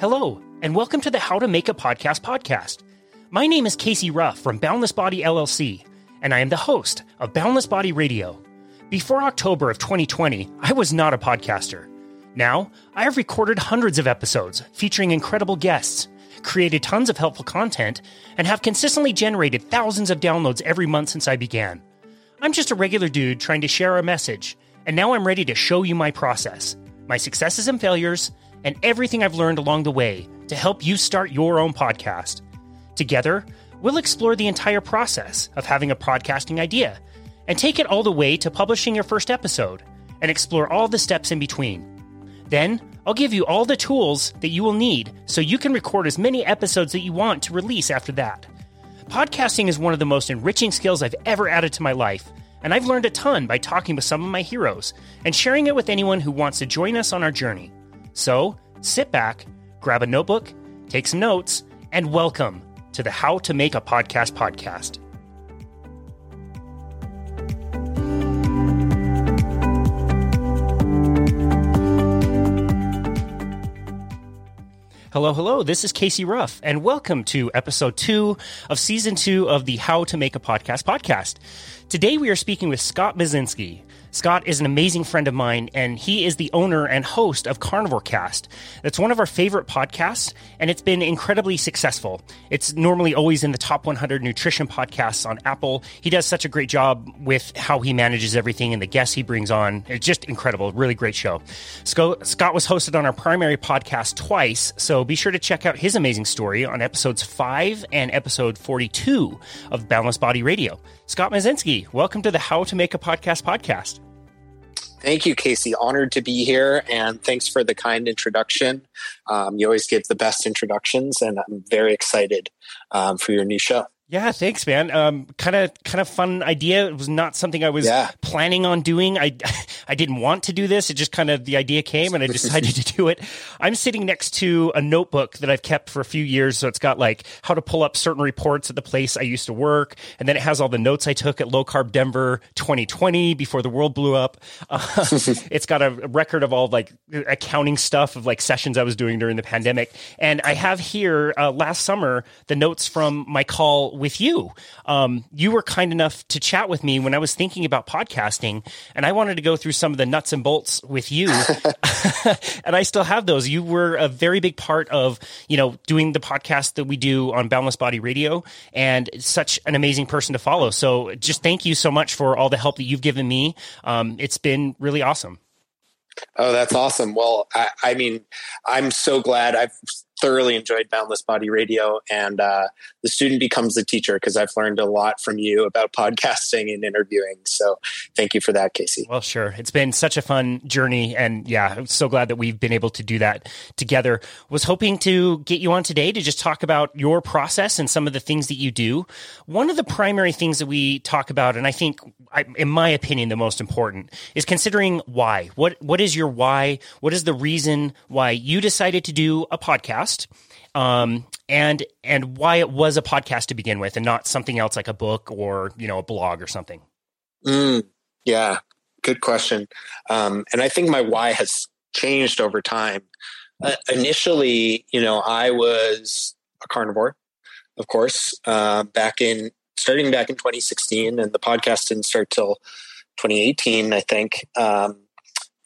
Hello, and welcome to the How to Make a Podcast podcast. My name is Casey Ruff from Boundless Body LLC, and I am the host of Boundless Body Radio. Before October of 2020, I was not a podcaster. Now, I have recorded hundreds of episodes featuring incredible guests, created tons of helpful content, and have consistently generated thousands of downloads every month since I began. I'm just a regular dude trying to share a message, and now I'm ready to show you my process, my successes and failures, and everything I've learned along the way to help you start your own podcast. Together, we'll explore the entire process of having a podcasting idea and take it all the way to publishing your first episode and explore all the steps in between. Then, I'll give you all the tools that you will need so you can record as many episodes that you want to release after that. Podcasting is one of the most enriching skills I've ever added to my life, and I've learned a ton by talking with some of my heroes and sharing it with anyone who wants to join us on our journey. So sit back, grab a notebook, take some notes, and welcome to the How to Make a Podcast podcast. Hello, hello. This is Casey Ruff, and welcome to episode two of season two of the How to Make a Podcast podcast. Today we are speaking with Scott Myslinski. Scott is an amazing friend of mine, and he is the owner and host of Carnivore Cast. It's one of our favorite podcasts, and it's been incredibly successful. It's normally always in the top 100 nutrition podcasts on Apple. He does such a great job with how he manages everything and the guests he brings on. It's just incredible. Really great show. Scott was hosted on our primary podcast twice, so be sure to check out his amazing story on episodes 5 and episode 42 of Boundless Body Radio. Scott Myslinski, welcome to the How to Make a Podcast podcast. Thank you, Casey. Honored to be here, and thanks for the kind introduction. Um, you always give the best introductions, and I'm very excited um, for your new show. Yeah, thanks, man. Um, kind of, kind of fun idea. It was not something I was yeah. planning on doing. I, I didn't want to do this. It just kind of the idea came, and I decided to do it. I'm sitting next to a notebook that I've kept for a few years, so it's got like how to pull up certain reports at the place I used to work, and then it has all the notes I took at Low Carb Denver 2020 before the world blew up. Uh, it's got a record of all like accounting stuff of like sessions I was doing during the pandemic, and I have here uh, last summer the notes from my call with you. Um, you were kind enough to chat with me when I was thinking about podcasting, and I wanted to go through some of the nuts and bolts with you. and I still have those. You were a very big part of, you know, doing the podcast that we do on Boundless Body Radio, and such an amazing person to follow. So just thank you so much for all the help that you've given me. Um, it's been really awesome. Oh, that's awesome. Well, I, I, mean, I'm so glad. I've thoroughly enjoyed Boundless Body Radio, and uh, the student becomes the teacher because I've learned a lot from you about podcasting and interviewing. So thank you for that, Casey. Well, sure. It's been such a fun journey, and yeah, I'm so glad that we've been able to do that together. Was hoping to get you on today to just talk about your process and some of the things that you do. One of the primary things that we talk about, and I think, in my opinion, the most important is considering why. What what is your why? What is the reason why you decided to do a podcast? Podcast, um, and and why it was a podcast to begin with, and not something else like a book or you know a blog or something. Mm, yeah, good question. Um, and I think my why has changed over time. Uh, initially, you know, I was a carnivore, of course, uh, back in starting back in 2016, and the podcast didn't start till 2018, I think. Um,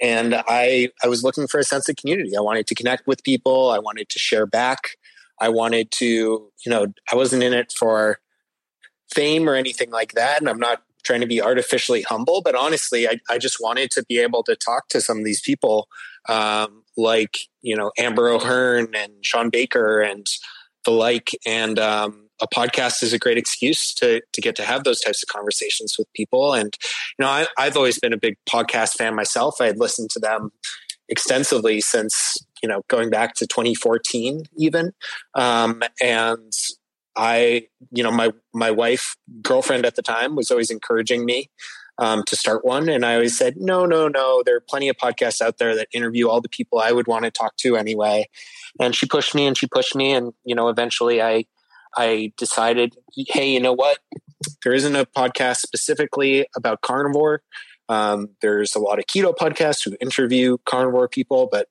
and I I was looking for a sense of community. I wanted to connect with people. I wanted to share back. I wanted to, you know, I wasn't in it for fame or anything like that. And I'm not trying to be artificially humble, but honestly, I, I just wanted to be able to talk to some of these people, um, like you know Amber O'Hearn and Shawn Baker and the like, and um, a podcast is a great excuse to to get to have those types of conversations with people. And you know, I, I've always been a big podcast fan myself. I had listened to them extensively since you know going back to 2014 even. Um, and i you know my my wife girlfriend at the time was always encouraging me um, to start one. And i always said no no no. There are plenty of podcasts out there that interview all the people i would want to talk to anyway. And she pushed me and she pushed me. And you know eventually i I decided, hey, you know what? There isn't a podcast specifically about carnivore. Um, there's a lot of keto podcasts who interview carnivore people, but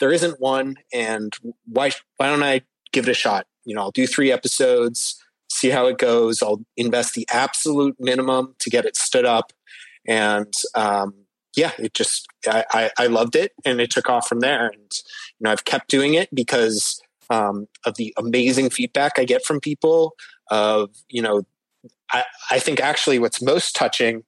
there isn't one. And why why don't I give it a shot? You know, I'll do three episodes, see how it goes. I'll invest the absolute minimum to get it stood up, and um, yeah, it just I, I, I loved it, and it took off from there. And you know, I've kept doing it because um, of the amazing feedback I get from people. Of you know, I, I think actually what's most touching,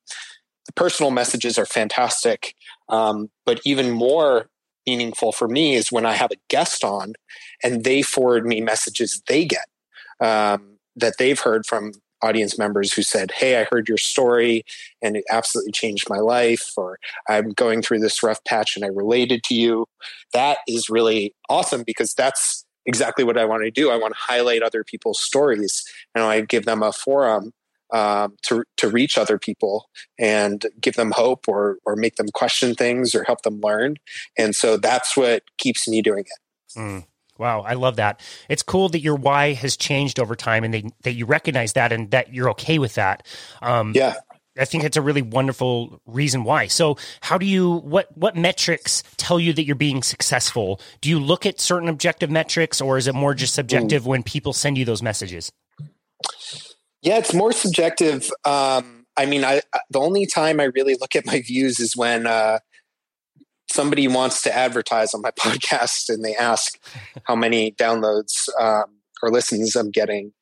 the personal messages are fantastic, um, but even more meaningful for me is when I have a guest on, and they forward me messages they get um, that they've heard from audience members who said, Hey, I heard your story and it absolutely changed my life, or I'm going through this rough patch and I related to you. That is really awesome because that's exactly what I want to do. I want to highlight other people's stories and I give them a forum um, to to reach other people and give them hope or or make them question things or help them learn. And so that's what keeps me doing it. Mm. Wow, I love that. It's cool that your why has changed over time and that, that you recognize that and that you're okay with that. Um, yeah. I think it's a really wonderful reason why. So, how do you what what metrics tell you that you're being successful? Do you look at certain objective metrics or is it more just subjective when people send you those messages? Yeah, it's more subjective. Um, I mean, I the only time I really look at my views is when uh, somebody wants to advertise on my podcast and they ask how many downloads um, or listens I'm getting,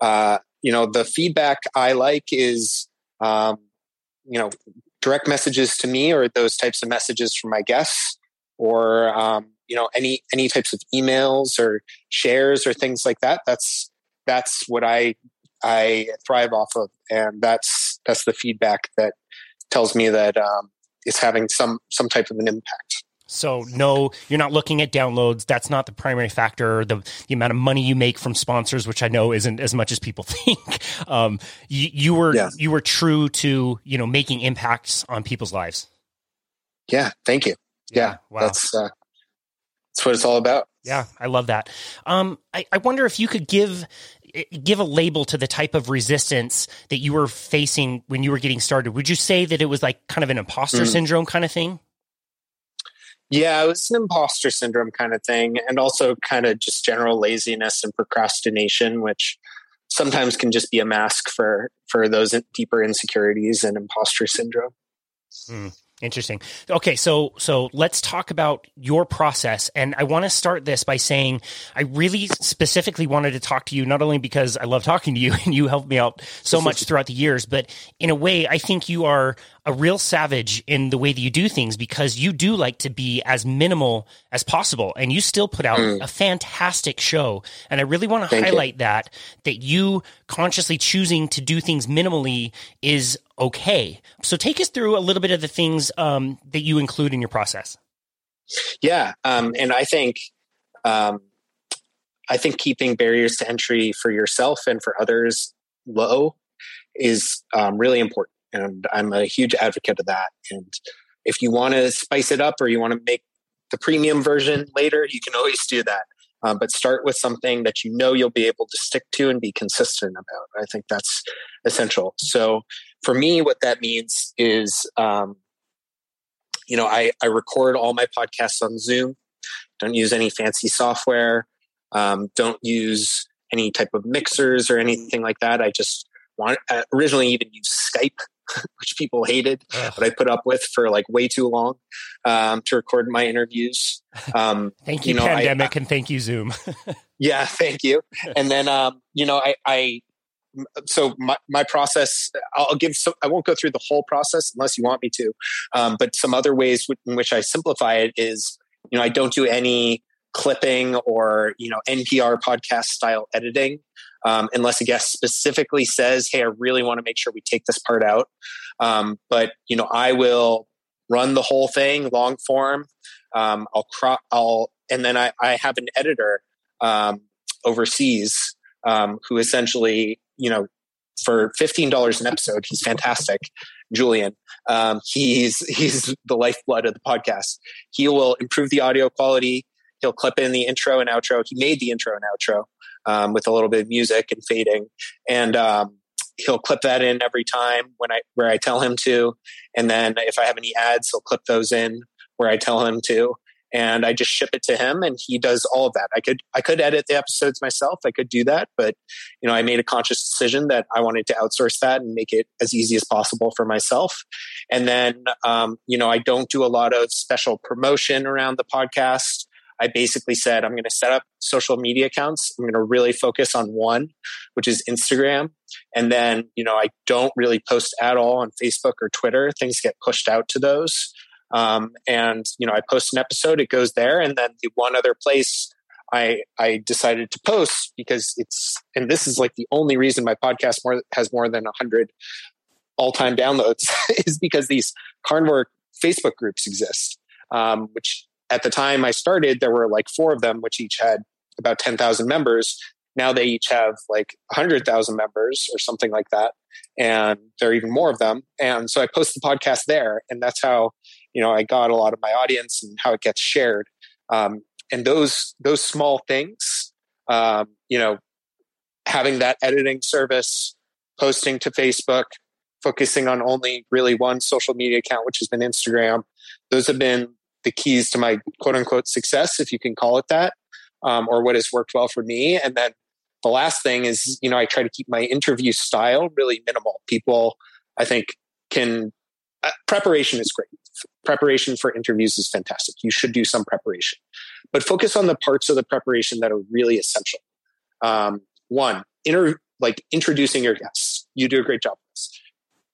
uh, you know, the feedback I like is, um, you know, direct messages to me or those types of messages from my guests or, um, you know, any, any types of emails or shares or things like that. That's, that's what I, I thrive off of. And that's, that's the feedback that tells me that, um, is having some some type of an impact. So no, you're not looking at downloads. That's not the primary factor. The the amount of money you make from sponsors, which I know isn't as much as people think. Um, you, you were yeah. you were true to you know making impacts on people's lives. Yeah, thank you. Yeah, yeah wow. that's uh, that's what it's all about. Yeah, I love that. Um, I, I wonder if you could give give a label to the type of resistance that you were facing when you were getting started. Would you say that it was like kind of an imposter mm. syndrome kind of thing? Yeah, it was an imposter syndrome kind of thing, and also kind of just general laziness and procrastination, which sometimes can just be a mask for for those deeper insecurities and imposter syndrome. Mm. Interesting. Okay, so so let's talk about your process and I want to start this by saying I really specifically wanted to talk to you not only because I love talking to you and you helped me out so much throughout the years, but in a way I think you are a real savage in the way that you do things because you do like to be as minimal as possible and you still put out mm. a fantastic show and I really want to highlight you. that that you consciously choosing to do things minimally is okay. So take us through a little bit of the things um, that you include in your process. Yeah, um, and I think um, I think keeping barriers to entry for yourself and for others low is um, really important, and I'm a huge advocate of that. And if you want to spice it up or you want to make the premium version later, you can always do that. Um, but start with something that you know you'll be able to stick to and be consistent about. I think that's essential. So for me, what that means is, um, you know, I, I record all my podcasts on Zoom. Don't use any fancy software. Um, don't use any type of mixers or anything like that. I just want uh, originally even used Skype, which people hated, Ugh. but I put up with for like way too long um, to record my interviews. Um, thank you, you know, pandemic, I, and thank you, Zoom. yeah, thank you. And then, um, you know, I, I so my, my process i'll give some i won't go through the whole process unless you want me to um, but some other ways in which i simplify it is you know i don't do any clipping or you know npr podcast style editing um, unless a guest specifically says hey i really want to make sure we take this part out um, but you know i will run the whole thing long form um, i'll i'll and then i, I have an editor um, overseas um, who essentially you know, for fifteen dollars an episode, he's fantastic. Julien, um, he's he's the lifeblood of the podcast. He will improve the audio quality. He'll clip in the intro and outro. He made the intro and outro um, with a little bit of music and fading, and um, he'll clip that in every time when I where I tell him to, and then if I have any ads, he'll clip those in where I tell him to, and I just ship it to him, and he does all of that. I could I could edit the episodes myself, I could do that, but you know I made a conscious decision that I wanted to outsource that and make it as easy as possible for myself. And then um, you know I don't do a lot of special promotion around the podcast. I basically said, I'm going to set up social media accounts. I'm going to really focus on one, which is Instagram. And then, you know, I don't really post at all on Facebook or Twitter. Things get pushed out to those. Um, and, you know, I post an episode, it goes there. And then the one other place I, I decided to post because it's, and this is like the only reason my podcast more, has more than 100 all time downloads is because these carnivore Facebook groups exist, um, which at the time I started, there were like four of them, which each had about 10,000 members. Now they each have like 100,000 members or something like that. And there are even more of them. And so I post the podcast there. And that's how, you know, I got a lot of my audience and how it gets shared. Um, and those, those small things, um, you know, having that editing service, posting to Facebook, focusing on only really one social media account, which has been Instagram. Those have been the keys to my quote unquote success, if you can call it that, um, or what has worked well for me. And then the last thing is, you know, I try to keep my interview style really minimal. People, I think, can uh, preparation is great. Preparation for interviews is fantastic. You should do some preparation, but focus on the parts of the preparation that are really essential. Um, one, inter- like introducing your guests. You do a great job with this.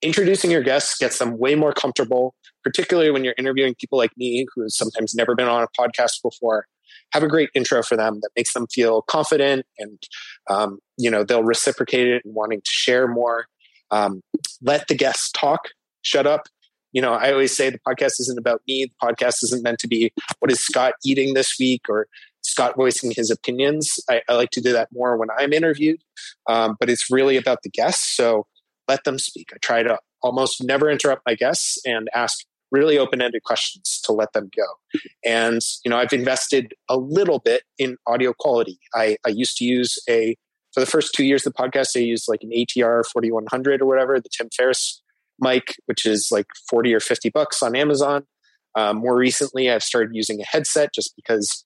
Introducing your guests gets them way more comfortable particularly when you're interviewing people like me who have sometimes never been on a podcast before. Have a great intro for them that makes them feel confident and um, you know they'll reciprocate it and wanting to share more. Um, let the guests talk. Shut up. You know i always say the podcast isn't about me. The podcast isn't meant to be what is scott eating this week or scott voicing his opinions? I, I like to do that more when i'm interviewed um, but it's really about the guests. So let them speak. I try to almost never interrupt my guests and ask really open-ended questions to let them go. And you know i've invested a little bit in audio quality. I, I used to use a for the first two years of the podcast i used like an atr 4100 or whatever the tim ferriss mic which is like 40 or 50 bucks on amazon. Um, more recently i've started using a headset just because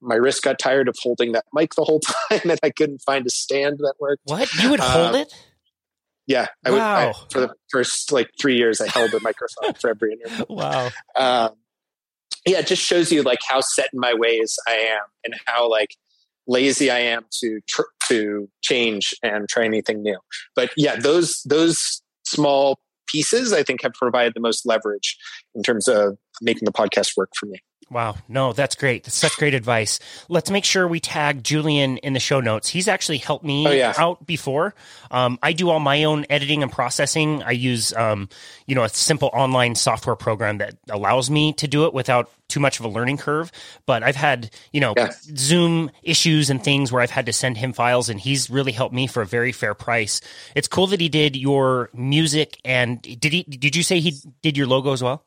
my wrist got tired of holding that mic the whole time and i couldn't find a stand that worked. What? You would hold um, it yeah, I would. I, for the first like three years, I held a microphone for every interview. Wow. Um, yeah, it just shows you like how set in my ways I am, and how like lazy I am to tr- to change and try anything new. But yeah, those those small pieces I think have provided the most leverage in terms of making the podcast work for me. Wow. No, that's great. That's such great advice. Let's make sure we tag Julien in the show notes. He's actually helped me oh, yeah. out before. Um, I do all my own editing and processing. I use, um, you know, a simple online software program that allows me to do it without too much of a learning curve. But I've had, you know, yeah. Zoom issues and things where I've had to send him files and he's really helped me for a very fair price. It's cool that he did your music and did he, did you say he did your logo as well?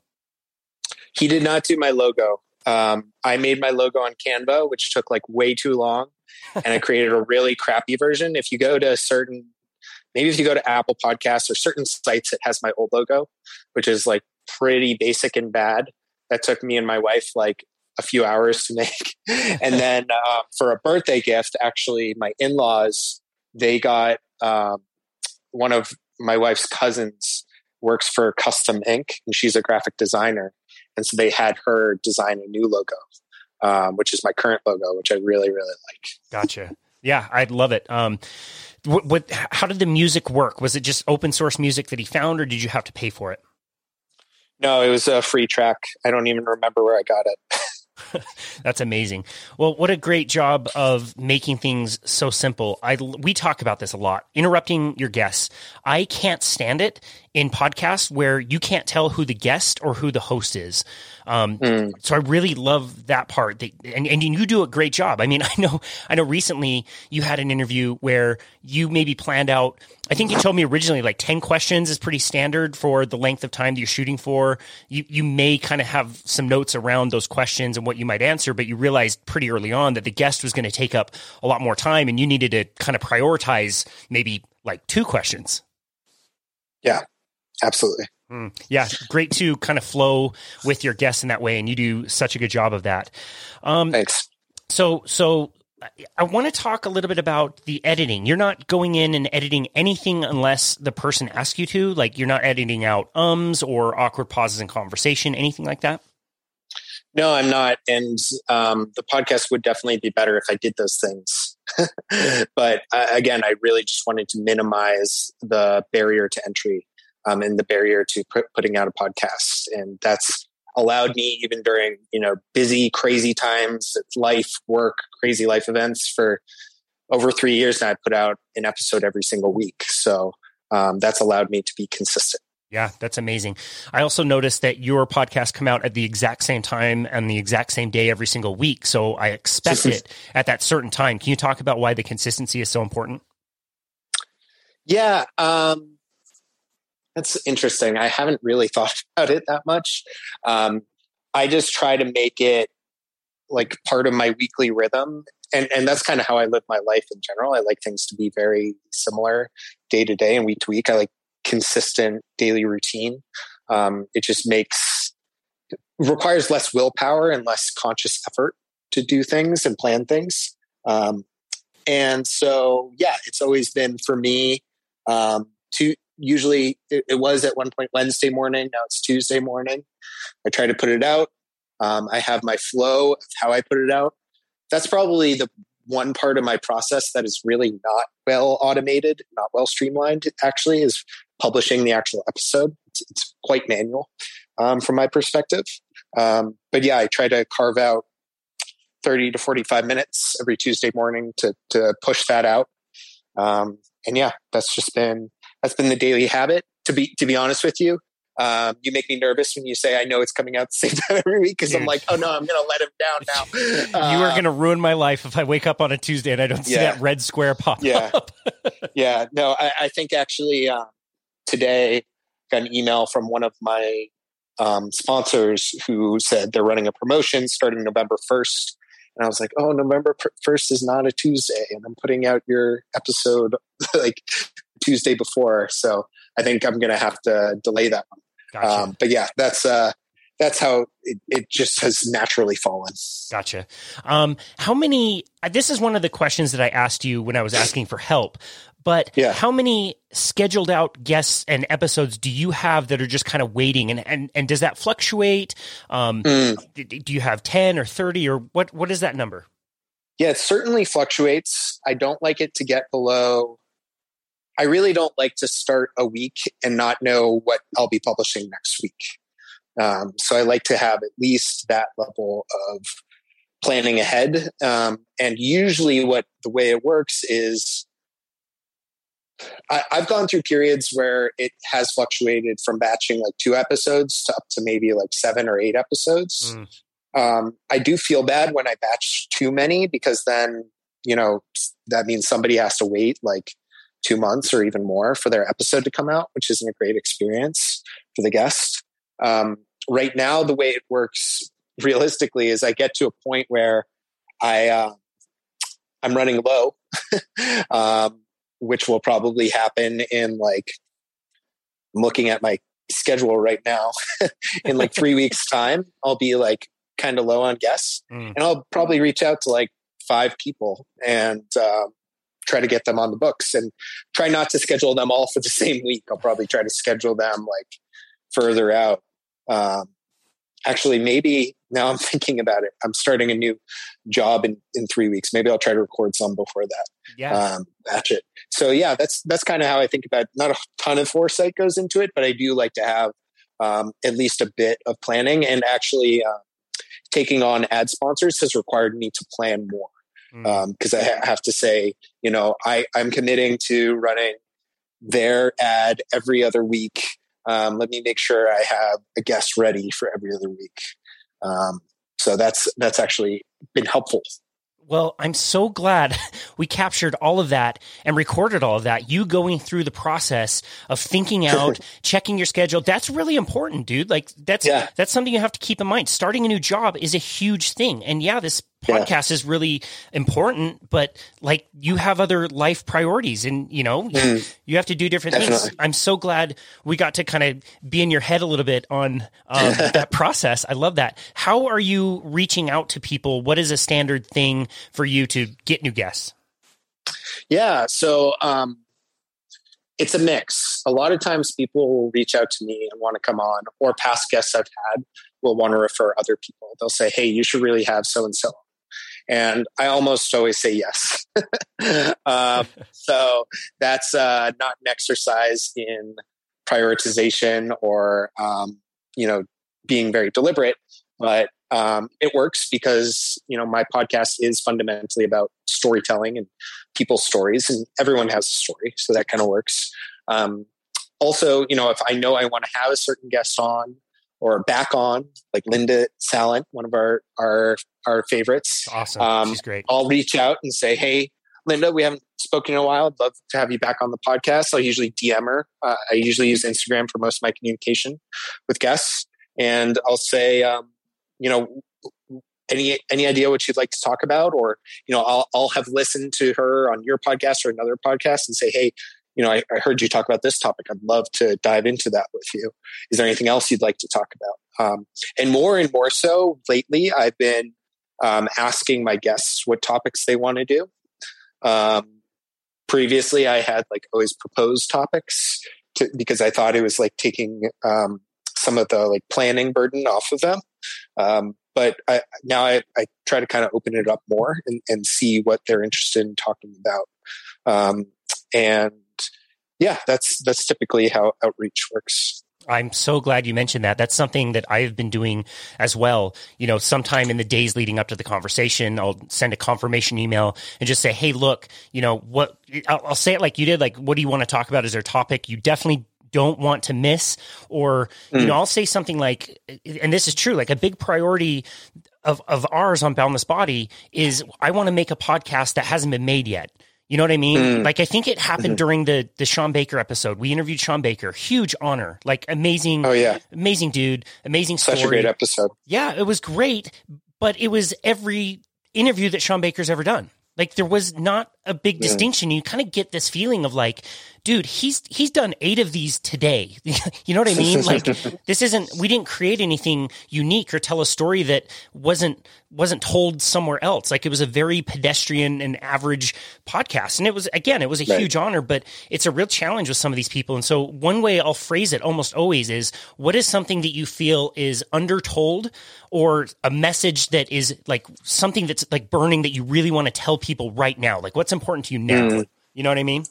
He did not do my logo. Um, I made my logo on Canva, which took like way too long, and I created a really crappy version. If you go to certain, maybe if you go to Apple Podcasts or certain sites, it has my old logo, which is like pretty basic and bad. That took me and my wife like a few hours to make. and then uh, for a birthday gift, actually, my in laws they got um, one of my wife's cousins works for Custom Ink, and she's a graphic designer. And so they had her design a new logo, um, which is my current logo, which I really, really like. Gotcha. Yeah, I love it. Um, what, what, how did the music work? Was it just open source music that he found, or did you have to pay for it? No, it was a free track. I don't even remember where I got it. That's amazing. Well, what a great job of making things so simple. I we talk about this a lot. Interrupting your guests. I can't stand it in podcasts where you can't tell who the guest or who the host is. Um, mm. So I really love that part, that, and and you do a great job. I mean, I know I know recently you had an interview where you maybe planned out. I think you told me originally like ten questions is pretty standard for the length of time that you're shooting for. You you may kind of have some notes around those questions and what you might answer, but you realized pretty early on that the guest was going to take up a lot more time, and you needed to kind of prioritize maybe like two questions. Yeah, absolutely. Mm, yeah, great to kind of flow with your guests in that way, and you do such a good job of that. Um, Thanks. So, so I want to talk a little bit about the editing. You're not going in and editing anything unless the person asks you to. Like you're not editing out ums or awkward pauses in conversation, anything like that. No, I'm not. And um, the podcast would definitely be better if I did those things. but uh, again, I really just wanted to minimize the barrier to entry um, and the barrier to putting out a podcast. And that's allowed me even during you know busy crazy times life work crazy life events for over three years now i put out an episode every single week. So um, that's allowed me to be consistent. Yeah that's amazing. I also noticed that your podcast come out at the exact same time and the exact same day every single week. So i expect it at that certain time. Can you talk about why the consistency is so important? Yeah um, that's interesting. I haven't really thought about it that much. Um, I just try to make it like part of my weekly rhythm. And, and that's kind of how I live my life in general. I like things to be very similar day to day and week to week. I like consistent daily routine. Um, it just makes, requires less willpower and less conscious effort to do things and plan things. Um, and so, yeah, it's always been for me um, to usually it, it, was at one point Wednesday morning. Now it's Tuesday morning. I try to put it out. Um, I have my flow of how I put it out. That's probably the one part of my process that is really not well automated, not well streamlined. Actually, is publishing the actual episode. It's, it's quite manual um, from my perspective. Um, but yeah, I try to carve out 30 to 45 minutes every Tuesday morning to, to push that out. Um, and yeah, that's just been that's been the daily habit. To be to be honest with you, um, you make me nervous when you say I know it's coming out the same time every week because I'm like, oh no, I'm going to let him down now. Uh, you are going to ruin my life if I wake up on a Tuesday and I don't see yeah. that red square pop yeah. up. yeah, no, I, I think actually uh, today got an email from one of my um, sponsors who said they're running a promotion starting November 1st. And I was like, oh, November 1st is not a Tuesday. And I'm putting out your episode like Tuesday before. So I think I'm going to have to delay that one. Gotcha. Um, but yeah, that's uh, that's how it, it, just has naturally fallen. Gotcha. Um, how many? Uh, this is one of the questions that I asked you when I was asking for help. But yeah. how many scheduled out guests and episodes do you have that are just kind of waiting? And and, and does that fluctuate? Um, mm. Do you have ten or thirty or what? What is that number? Yeah, it certainly fluctuates. I don't like it to get below I really don't like to start a week and not know what I'll be publishing next week. Um, so I like to have at least that level of planning ahead. Um, and usually, what the way it works is I, have gone through periods where it has fluctuated from batching like two episodes to up to maybe like seven or eight episodes. Mm. Um, I do feel bad when I batch too many because then, you know, that means somebody has to wait like two months or even more for their episode to come out, which isn't a great experience for the guest. Um, right now, the way it works realistically is I get to a point where I uh, I'm running low, um, which will probably happen in like I'm looking at my schedule right now. in like three weeks' time, I'll be like kind of low on guests, mm. and I'll probably reach out to like five people and um, try to get them on the books and try not to schedule them all for the same week. I'll probably try to schedule them like further out. Um, actually, maybe now I'm thinking about it. I'm starting a new job in, in three weeks. Maybe I'll try to record some before that. Yeah. Um, batch it. So yeah, that's, that's kind of how I think about it. Not a ton of foresight goes into it, but I do like to have um, at least a bit of planning and actually uh, taking on ad sponsors has required me to plan more because mm. um, I ha- have to say, you know, I, I'm committing to running their ad every other week. Um, let me make sure I have a guest ready for every other week. Um, so that's that's actually been helpful well, I'm so glad we captured all of that and recorded all of that. You going through the process of thinking out, checking your schedule. That's really important, dude. Like that's yeah. that's something you have to keep in mind. Starting a new job is a huge thing. And yeah, this podcast yeah. is really important, but like you have other life priorities and you know, mm. you have to do different Definitely. things. I'm so glad we got to kind of be in your head a little bit on um, that process. I love that. How are you reaching out to people? What is a standard thing for you to get new guests? Yeah. So, um, it's a mix. A lot of times people will reach out to me and want to come on, or past guests I've had will want to refer other people. They'll say, Hey, you should really have so and so and I almost always say yes. um, so that's uh, not an exercise in prioritization or um, you know being very deliberate, but um, it works because you know my podcast is fundamentally about storytelling and people's stories, and everyone has a story, so that kind of works. Um, also, you know, if I know I want to have a certain guest on, or back on, like Linda Sallant, one of our our our favorites. Awesome, um, she's great. I'll reach out and say, "Hey, Linda, we haven't spoken in a while. I'd love to have you back on the podcast." I'll usually DM her. Uh, I usually use Instagram for most of my communication with guests, and I'll say, um, you know, any any idea what you'd like to talk about, or you know, I'll I'll have listened to her on your podcast or another podcast and say, "Hey, you know, I, I, heard you talk about this topic. I'd love to dive into that with you. Is there anything else you'd like to talk about? Um, and more and more so lately, I've been um, asking my guests what topics they want to do. Um, previously, I had like always proposed topics to, because I thought it was like taking um, some of the like planning burden off of them. Um, but I, now I, I, try to kind of open it up more and, and, see what they're interested in talking about. Um, and yeah, that's that's typically how outreach works. I'm so glad you mentioned that. That's something that I've been doing as well. You know, sometime in the days leading up to the conversation, I'll send a confirmation email and just say, "Hey, look, you know what? I'll, I'll say it like you did. Like, what do you want to talk about? Is there a topic you definitely don't want to miss or you hmm. know i'll say something like and this is true like a big priority of, of ours on boundless body is i want to make a podcast that hasn't been made yet you know what I mean? Mm. Like I think it happened mm-hmm. during the the Shawn Baker episode. We interviewed Shawn Baker. Huge honor. Like amazing. Oh yeah. Amazing dude. Amazing story. Such a great episode. Yeah, it was great, but it was every interview that Shawn Baker's ever done. Like there was not a big mm. distinction. You kind of get this feeling of like, dude, he's he's done eight of these today. you know what I mean? Like this isn't we didn't create anything unique or tell a story that wasn't wasn't told somewhere else. Like it was a very pedestrian and average podcast. And it was again, it was a right. huge honor, but it's a real challenge with some of these people. And so one way I'll phrase it almost always is what is something that you feel is undertold or a message that is like something that's like burning that you really want to tell people right now? Like what's important to you now? Mm. You know what I mean?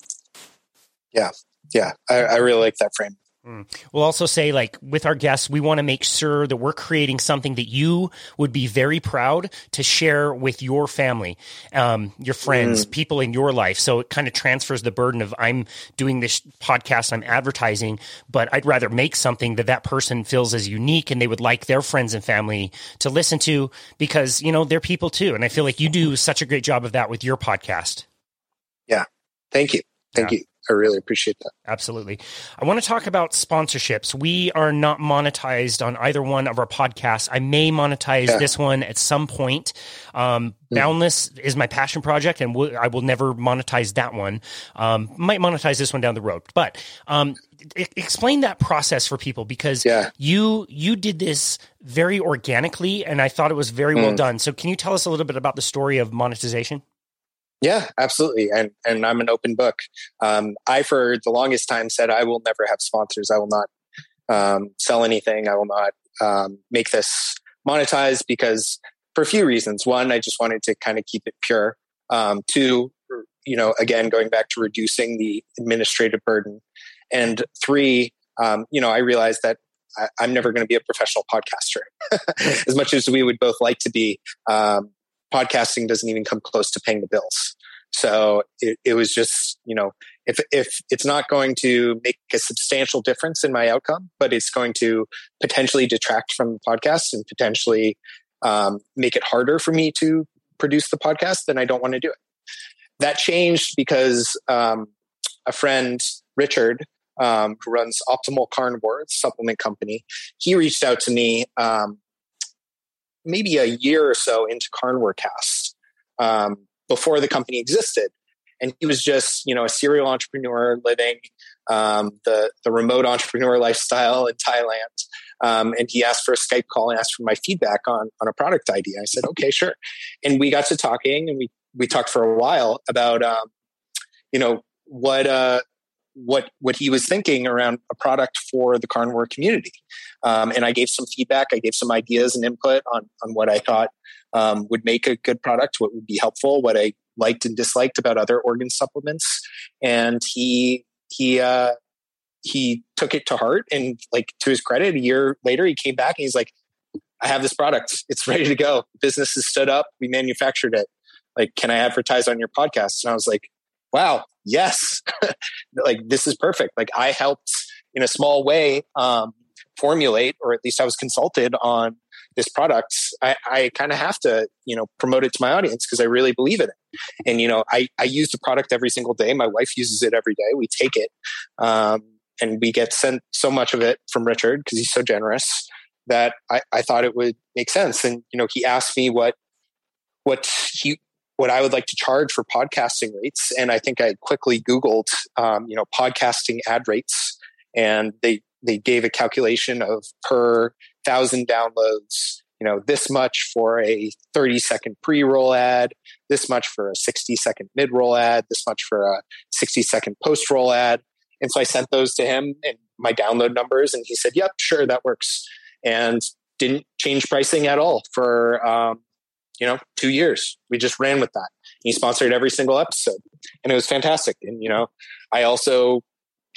Yeah. Yeah. I, I really like that frame. Mm. We'll also say, like, with our guests, we want to make sure that we're creating something that you would be very proud to share with your family, um, your friends, mm. people in your life. So it kind of transfers the burden of I'm doing this podcast, I'm advertising, but I'd rather make something that that person feels as unique and they would like their friends and family to listen to because, you know, they're people too. And I feel like you do such a great job of that with your podcast. Yeah. Thank you. Thank yeah. you. I really appreciate that. Absolutely. I want to talk about sponsorships. We are not monetized on either one of our podcasts. I may monetize yeah. this one at some point. Um, mm. Boundless is my passion project, and I will never monetize that one. Um, might monetize this one down the road, but um, explain that process for people because yeah. you you did this very organically, and I thought it was very mm. well done. So, can you tell us a little bit about the story of monetization? Yeah, absolutely. And and I'm an open book. Um, I for the longest time said I will never have sponsors. I will not um, sell anything. I will not um, make this monetized because for a few reasons. One, I just wanted to kind of keep it pure. Um, two, you know, again going back to reducing the administrative burden. And three, um, you know, I realized that I, am never going to be a professional podcaster. as much as we would both like to be, um, podcasting doesn't even come close to paying the bills. So it, it, was just, you know, if, if it's not going to make a substantial difference in my outcome, but it's going to potentially detract from the podcast and potentially um, make it harder for me to produce the podcast, then I don't want to do it. That changed because um, a friend, Richard, um, who runs Optimal Carnivore supplement company, he reached out to me um, maybe a year or so into Carnivorecast um, before the company existed. And he was just, you know, a serial entrepreneur living um, the the remote entrepreneur lifestyle in Thailand. Um, and he asked for a Skype call and asked for my feedback on on a product idea. I said, okay, sure. And we got to talking, and we we talked for a while about, um, you know, what uh, what what he was thinking around a product for the carnivore community. Um, and I gave some feedback. I gave some ideas and input on on what I thought um, would make a good product, what would be helpful, what I liked and disliked about other organ supplements. And he he uh, he took it to heart. And like to his credit, a year later, he came back and he's like, "I have this product. It's ready to go. business is stood up. We manufactured it. Like, can I advertise on your podcast?" And I was like, "Wow, yes! like this is perfect. Like I helped in a small way um, formulate, or at least I was consulted on." this product, I, I kind of have to, you know, promote it to my audience because I really believe in it. And, you know, I, I use the product every single day. My wife uses it every day. We take it. Um, and we get sent so much of it from Richard because he's so generous that I, I thought it would make sense. And, you know, he asked me what, what he, what I would like to charge for podcasting rates. And I think I quickly Googled, um, you know, podcasting ad rates and they, they gave a calculation of per thousand downloads you know this much for a 30 second pre-roll ad this much for a 60 second mid-roll ad this much for a 60 second post-roll ad and so i sent those to him and my download numbers and he said yep sure that works and didn't change pricing at all for um, you know two years we just ran with that he sponsored every single episode and it was fantastic and you know i also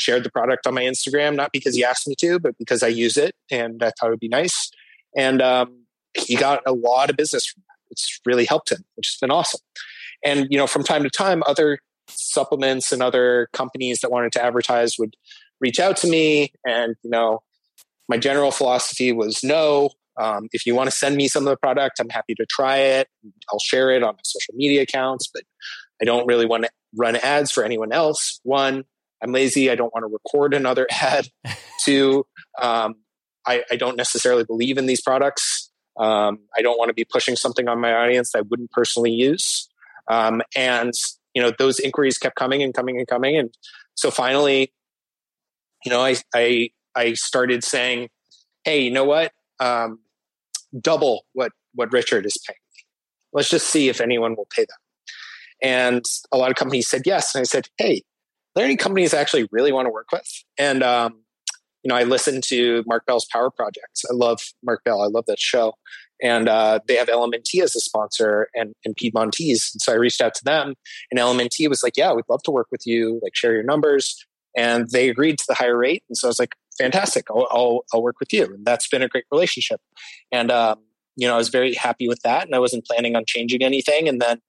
shared the product on my Instagram, not because he asked me to, but because I use it and I thought it would be nice. And um, he got a lot of business from that. It's really helped him, which has been awesome. And, you know, from time to time, other supplements and other companies that wanted to advertise would reach out to me. And, you know, my general philosophy was no. Um, if you want to send me some of the product, I'm happy to try it. I'll share it on my social media accounts, but I don't really want to run ads for anyone else. One, I'm lazy. I don't want to record another ad. Two, um, I, I, don't necessarily believe in these products. Um, I don't want to be pushing something on my audience that I wouldn't personally use. Um, and you know, those inquiries kept coming and coming and coming, and so finally, you know, I I, I started saying, "Hey, you know what? Um, double what what Richard is paying. Let's just see if anyone will pay that." And a lot of companies said yes, and I said, "Hey, there any companies I actually really want to work with? And um, you know, I listen to Mark Bell's Power Projects. I love Mark Bell. I love that show. And uh, they have LMNT as a sponsor and, and Piedmontese. And so I reached out to them, and LMNT was like, "Yeah, we'd love to work with you. Like, share your numbers." And they agreed to the higher rate. And so I was like, "Fantastic! I'll, I'll, I'll work with you." And that's been a great relationship. And um, you know, I was very happy with that, and I wasn't planning on changing anything. And then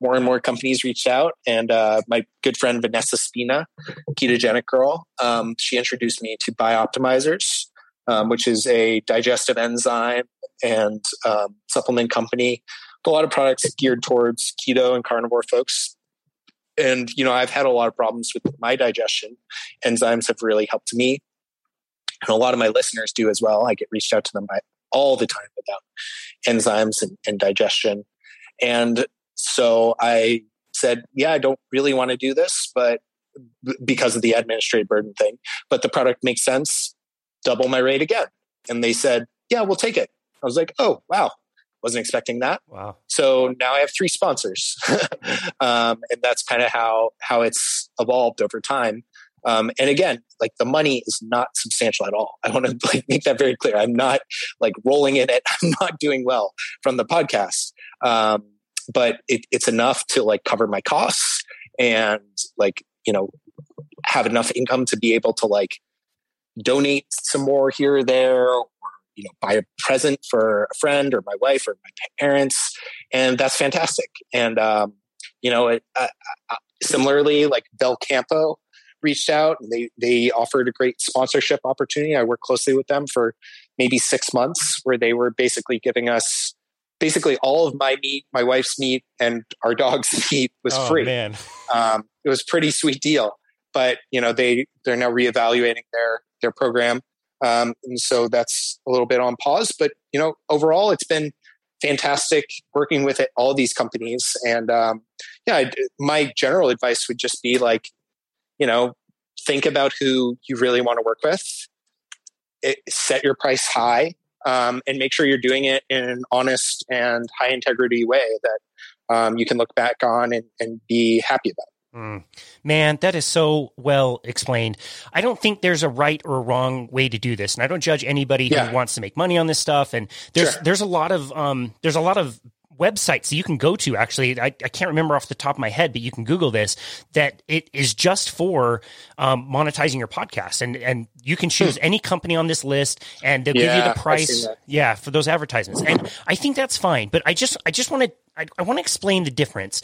more and more companies reached out, and uh, my good friend Vanessa Spina, ketogenic girl, um, she introduced me to Bioptimizers, um, which is a digestive enzyme and um, supplement company. A lot of products geared towards keto and carnivore folks. And you know, I've had a lot of problems with my digestion. Enzymes have really helped me, and a lot of my listeners do as well. I get reached out to them by, all the time about enzymes and, and digestion. And so I said, yeah, I don't really want to do this, but because of the administrative burden thing, but the product makes sense, double my rate again. And they said, yeah, we'll take it. I was like, oh, wow. Wasn't expecting that. Wow. So now I have three sponsors. um, and that's kind of how, how it's evolved over time. Um, and again, like the money is not substantial at all. I want to like make that very clear. I'm not like rolling in it. I'm not doing well from the podcast. Um, but it, it's enough to like cover my costs and like you know have enough income to be able to like donate some more here or there or you know buy a present for a friend or my wife or my parents and that's fantastic and um, you know it, uh, uh, similarly like Belcampo reached out and they they offered a great sponsorship opportunity i worked closely with them for maybe six months where they were basically giving us basically all of my meat, my wife's meat, and our dog's meat was oh, free. Man. Um, it was a pretty sweet deal. But you know they they're now reevaluating their their program, um, and so that's a little bit on pause. But you know overall, it's been fantastic working with it, all these companies. And um, yeah, I, my general advice would just be like, you know, think about who you really want to work with. It, set your price high um, and make sure you're doing it in an honest and high integrity way that um, you can look back on and, and be happy about. Mm. Man, that is so well explained. I don't think there's a right or wrong way to do this, and I don't judge anybody yeah. who wants to make money on this stuff. And there's sure. there's a lot of um, there's a lot of websites that you can go to actually I, I, can't remember off the top of my head but you can google this that it is just for um, monetizing your podcast. And and you can choose hmm. any company on this list and they'll yeah, give you the price yeah for those advertisements. And i think that's fine but i just i just want to I, I want to explain the difference.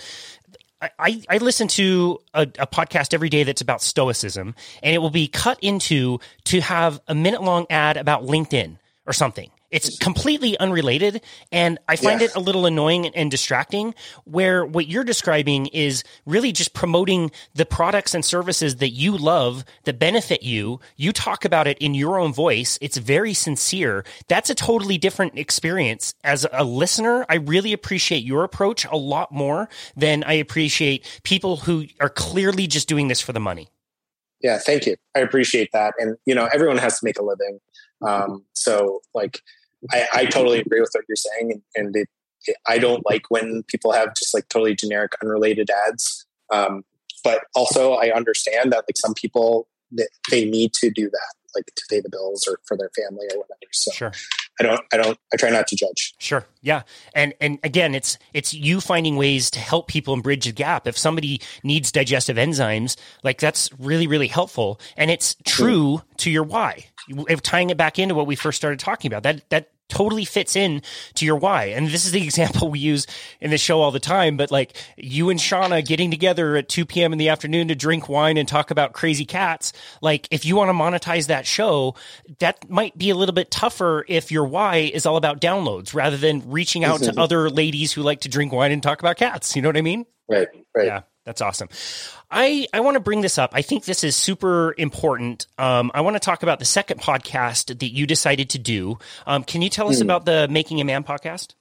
I, I listen to a, a, podcast every day that's about stoicism, and it will be cut into to have a minute long ad about LinkedIn or something. It's completely unrelated, and I find yeah. it a little annoying and distracting. Where what you're describing is really just promoting the products and services that you love that benefit you. You talk about it in your own voice. It's very sincere. That's a totally different experience. As a listener, I really appreciate your approach a lot more than I appreciate people who are clearly just doing this for the money. Yeah, thank you. I appreciate that. And, you know, everyone has to make a living. Um, so, like, I, I, totally agree with what you're saying. And, and it, it, I don't like when people have just like totally generic, unrelated ads. Um, but also, I understand that like some people, that they need to do that like to pay the bills or for their family or whatever. So sure. I don't, I don't, I try not to judge. Sure. Yeah. And, and again, it's, it's you finding ways to help people and bridge the gap. If somebody needs digestive enzymes, like that's really, really helpful. And it's true mm. to your why. If Tying it back into what we first started talking about, that, that totally fits in to your why. And this is the example we use in the show all the time. But like you and Shauna getting together at 2 p.m. in the afternoon to drink wine and talk about crazy cats. Like if you want to monetize that show, that might be a little bit tougher if your why is all about downloads rather than reaching out to other ladies who like to drink wine and talk about cats. You know what I mean? Right. Right. Yeah. That's awesome. I, I want to bring this up. I think this is super important. Um, I want to talk about the second podcast that you decided to do. Um, can you tell us mm. about the Making a Man podcast?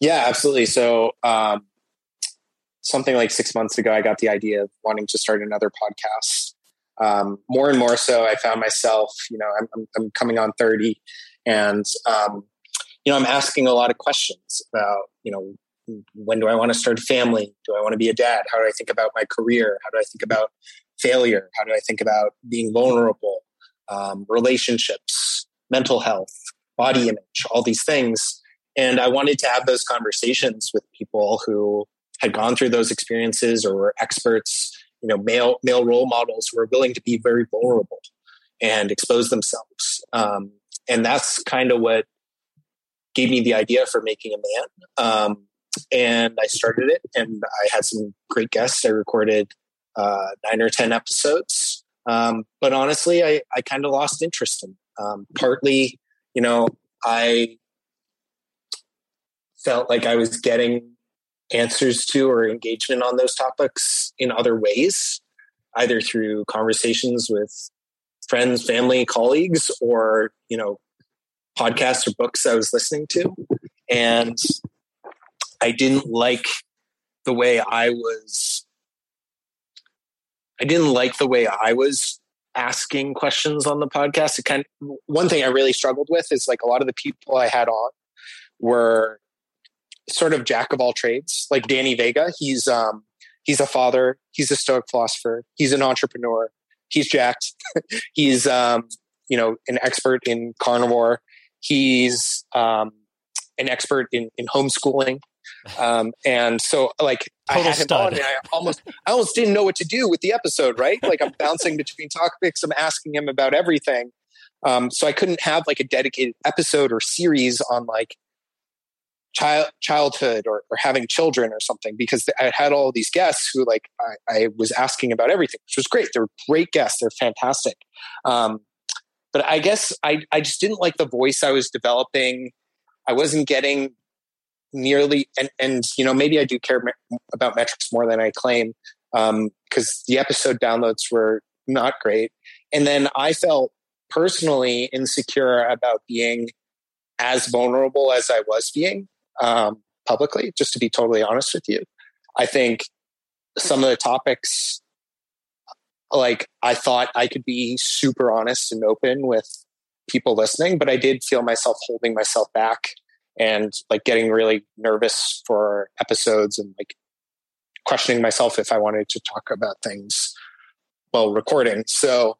Yeah, absolutely. So, um, something like six months ago, I got the idea of wanting to start another podcast. Um, more and more so, I found myself, you know, I'm, I'm, I'm coming on 30 and, um, you know, I'm asking a lot of questions about, you know, when do I want to start a family? Do I want to be a dad? How do I think about my career? How do I think about failure? How do I think about being vulnerable? Um, relationships, mental health, body image, all these things. And I wanted to have those conversations with people who had gone through those experiences or were experts, you know, male male role models who are willing to be very vulnerable and expose themselves. Um, and that's kind of what gave me the idea for making a man. Um, and I started it, and I had some great guests. I recorded uh, nine or ten episodes, um, but honestly, I, I kind of lost interest in. Um, partly, you know, I felt like I was getting answers to or engagement on those topics in other ways, either through conversations with friends, family, colleagues, or you know, podcasts or books I was listening to, and I didn't like the way I was. I didn't like the way I was asking questions on the podcast. It kind of, one thing I really struggled with is like a lot of the people I had on were sort of jack of all trades. Like Danny Vega, he's um he's a father, he's a stoic philosopher, he's an entrepreneur, he's jacked, he's um you know an expert in carnivore, he's um an expert in in homeschooling. Um, and so like Total I had him stud. on and I almost I almost didn't know what to do with the episode, right? Like I'm bouncing between topics, I'm asking him about everything. Um, so I couldn't have like a dedicated episode or series on like child childhood or, or having children or something because I had all these guests who like I, I, was asking about everything, which was great. They're great guests. They're fantastic. Um, but I guess I, I just didn't like the voice I was developing. I wasn't getting nearly and and you know maybe I do care me- about metrics more than I claim because um, the episode downloads were not great, and then I felt personally insecure about being as vulnerable as I was being. um, publicly, just to be totally honest with you. I think some of the topics, like I thought I could be super honest and open with people listening, but I did feel myself holding myself back and like getting really nervous for episodes and like questioning myself if I wanted to talk about things while recording. So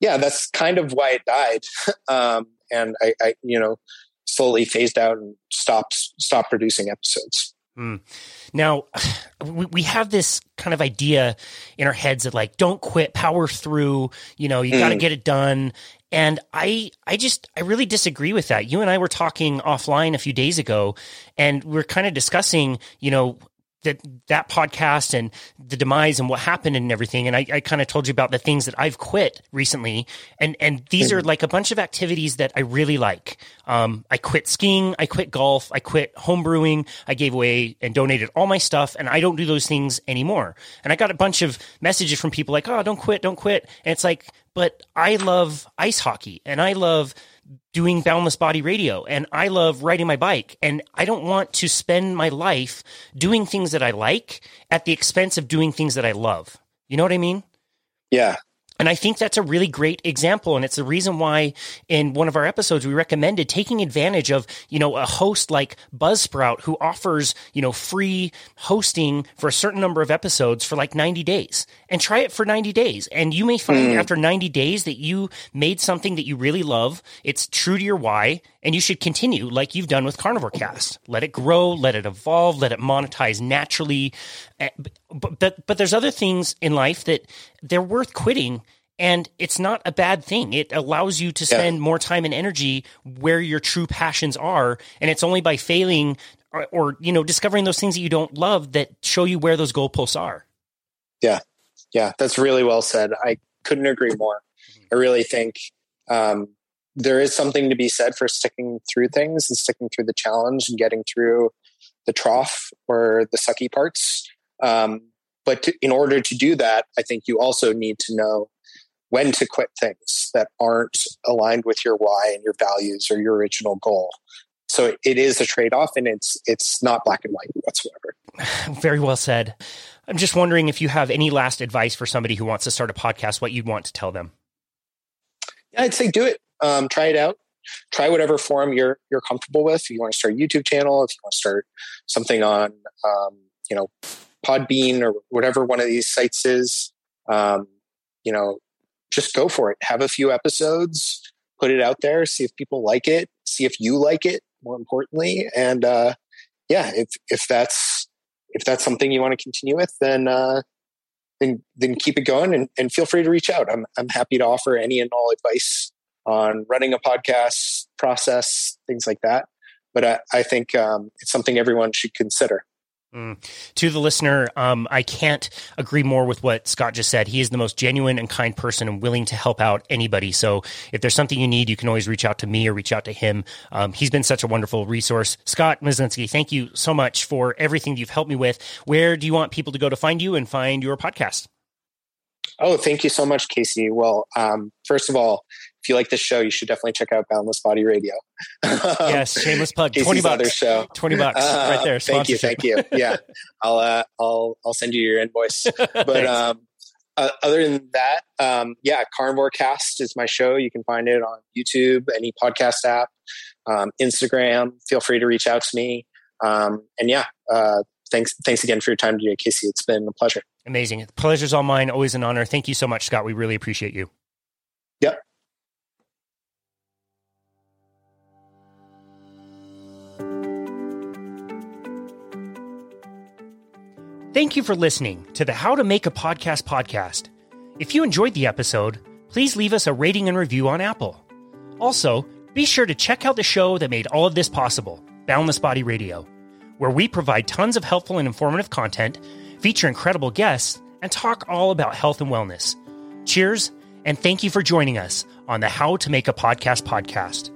yeah, that's kind of why it died. um, and I, I, you know, slowly phased out and stopped stopped producing episodes. Mm. Now, we, we have this kind of idea in our heads that like, don't quit, power through, you know, you mm. got to get it done. And I, I just, I really disagree with that. You and I were talking offline a few days ago and we're kind of discussing, you know, that that podcast and the demise and what happened and everything. And I, I kind of told you about the things that I've quit recently. And and these mm-hmm. are like a bunch of activities that I really like. Um, I quit skiing, I quit golf, I quit homebrewing, I gave away and donated all my stuff, and I don't do those things anymore. And I got a bunch of messages from people like, "Oh, don't quit, don't quit." And it's like, but I love ice hockey and I love doing boundless body radio and I love riding my bike and I don't want to spend my life doing things that I like at the expense of doing things that I love. You know what I mean? Yeah. And I think that's a really great example. And it's the reason why in one of our episodes, we recommended taking advantage of, you know, a host like Buzzsprout who offers, you know, free hosting for a certain number of episodes for like 90 days and try it for 90 days. And you may find mm. after 90 days that you made something that you really love. It's true to your why and you should continue like you've done with Carnivore Cast. Let it grow, let it evolve, let it monetize naturally. But, but, but there's other things in life that they're worth quitting and it's not a bad thing. It allows you to spend yeah. more time and energy where your true passions are. And it's only by failing or, or, you know, discovering those things that you don't love that show you where those goalposts are. Yeah. Yeah. That's really well said. I couldn't agree more. I really think, um, there is something to be said for sticking through things and sticking through the challenge and getting through the trough or the sucky parts. Um, but to, in order to do that, I think you also need to know when to quit things that aren't aligned with your why and your values or your original goal. So it is a trade-off and it's it's not black and white whatsoever. Very well said. I'm just wondering if you have any last advice for somebody who wants to start a podcast, what you'd want to tell them. Yeah, I'd say do it. Um, try it out. Try whatever form you're you're comfortable with. If you want to start a YouTube channel, if you want to start something on um, you know Podbean or whatever one of these sites is, um, you know, just go for it. Have a few episodes, put it out there, see if people like it, see if you like it. More importantly, and uh, yeah, if if that's if that's something you want to continue with, then uh, then then keep it going and, and feel free to reach out. I'm I'm happy to offer any and all advice on running a podcast process, things like that. But I, I think um, it's something everyone should consider. Mm. To the listener, um, I can't agree more with what Scott just said. He is the most genuine and kind person and willing to help out anybody. So if there's something you need, you can always reach out to me or reach out to him. Um, he's been such a wonderful resource. Scott Myslinski, thank you so much for everything that you've helped me with. Where do you want people to go to find you and find your podcast? Oh, thank you so much, Casey. Well, um, first of all, if you like this show, you should definitely check out Boundless Body Radio. yes, shameless plug. Twenty bucks. Show. Twenty bucks, uh, right there. Thank you, thank you. Yeah, I'll uh, I'll I'll send you your invoice. But um, uh, other than that, um, yeah, Carnivore Cast is my show. You can find it on YouTube, any podcast app, um, Instagram. Feel free to reach out to me. Um, and yeah, uh, thanks thanks again for your time today, Casey. It's been a pleasure. Amazing. Pleasure's all mine. Always an honor. Thank you so much, Scott. We really appreciate you. Yep. Thank you for listening to the How to Make a Podcast podcast. If you enjoyed the episode, please leave us a rating and review on Apple. Also, be sure to check out the show that made all of this possible, Boundless Body Radio, where we provide tons of helpful and informative content, feature incredible guests, and talk all about health and wellness. Cheers, and thank you for joining us on the How to Make a Podcast podcast.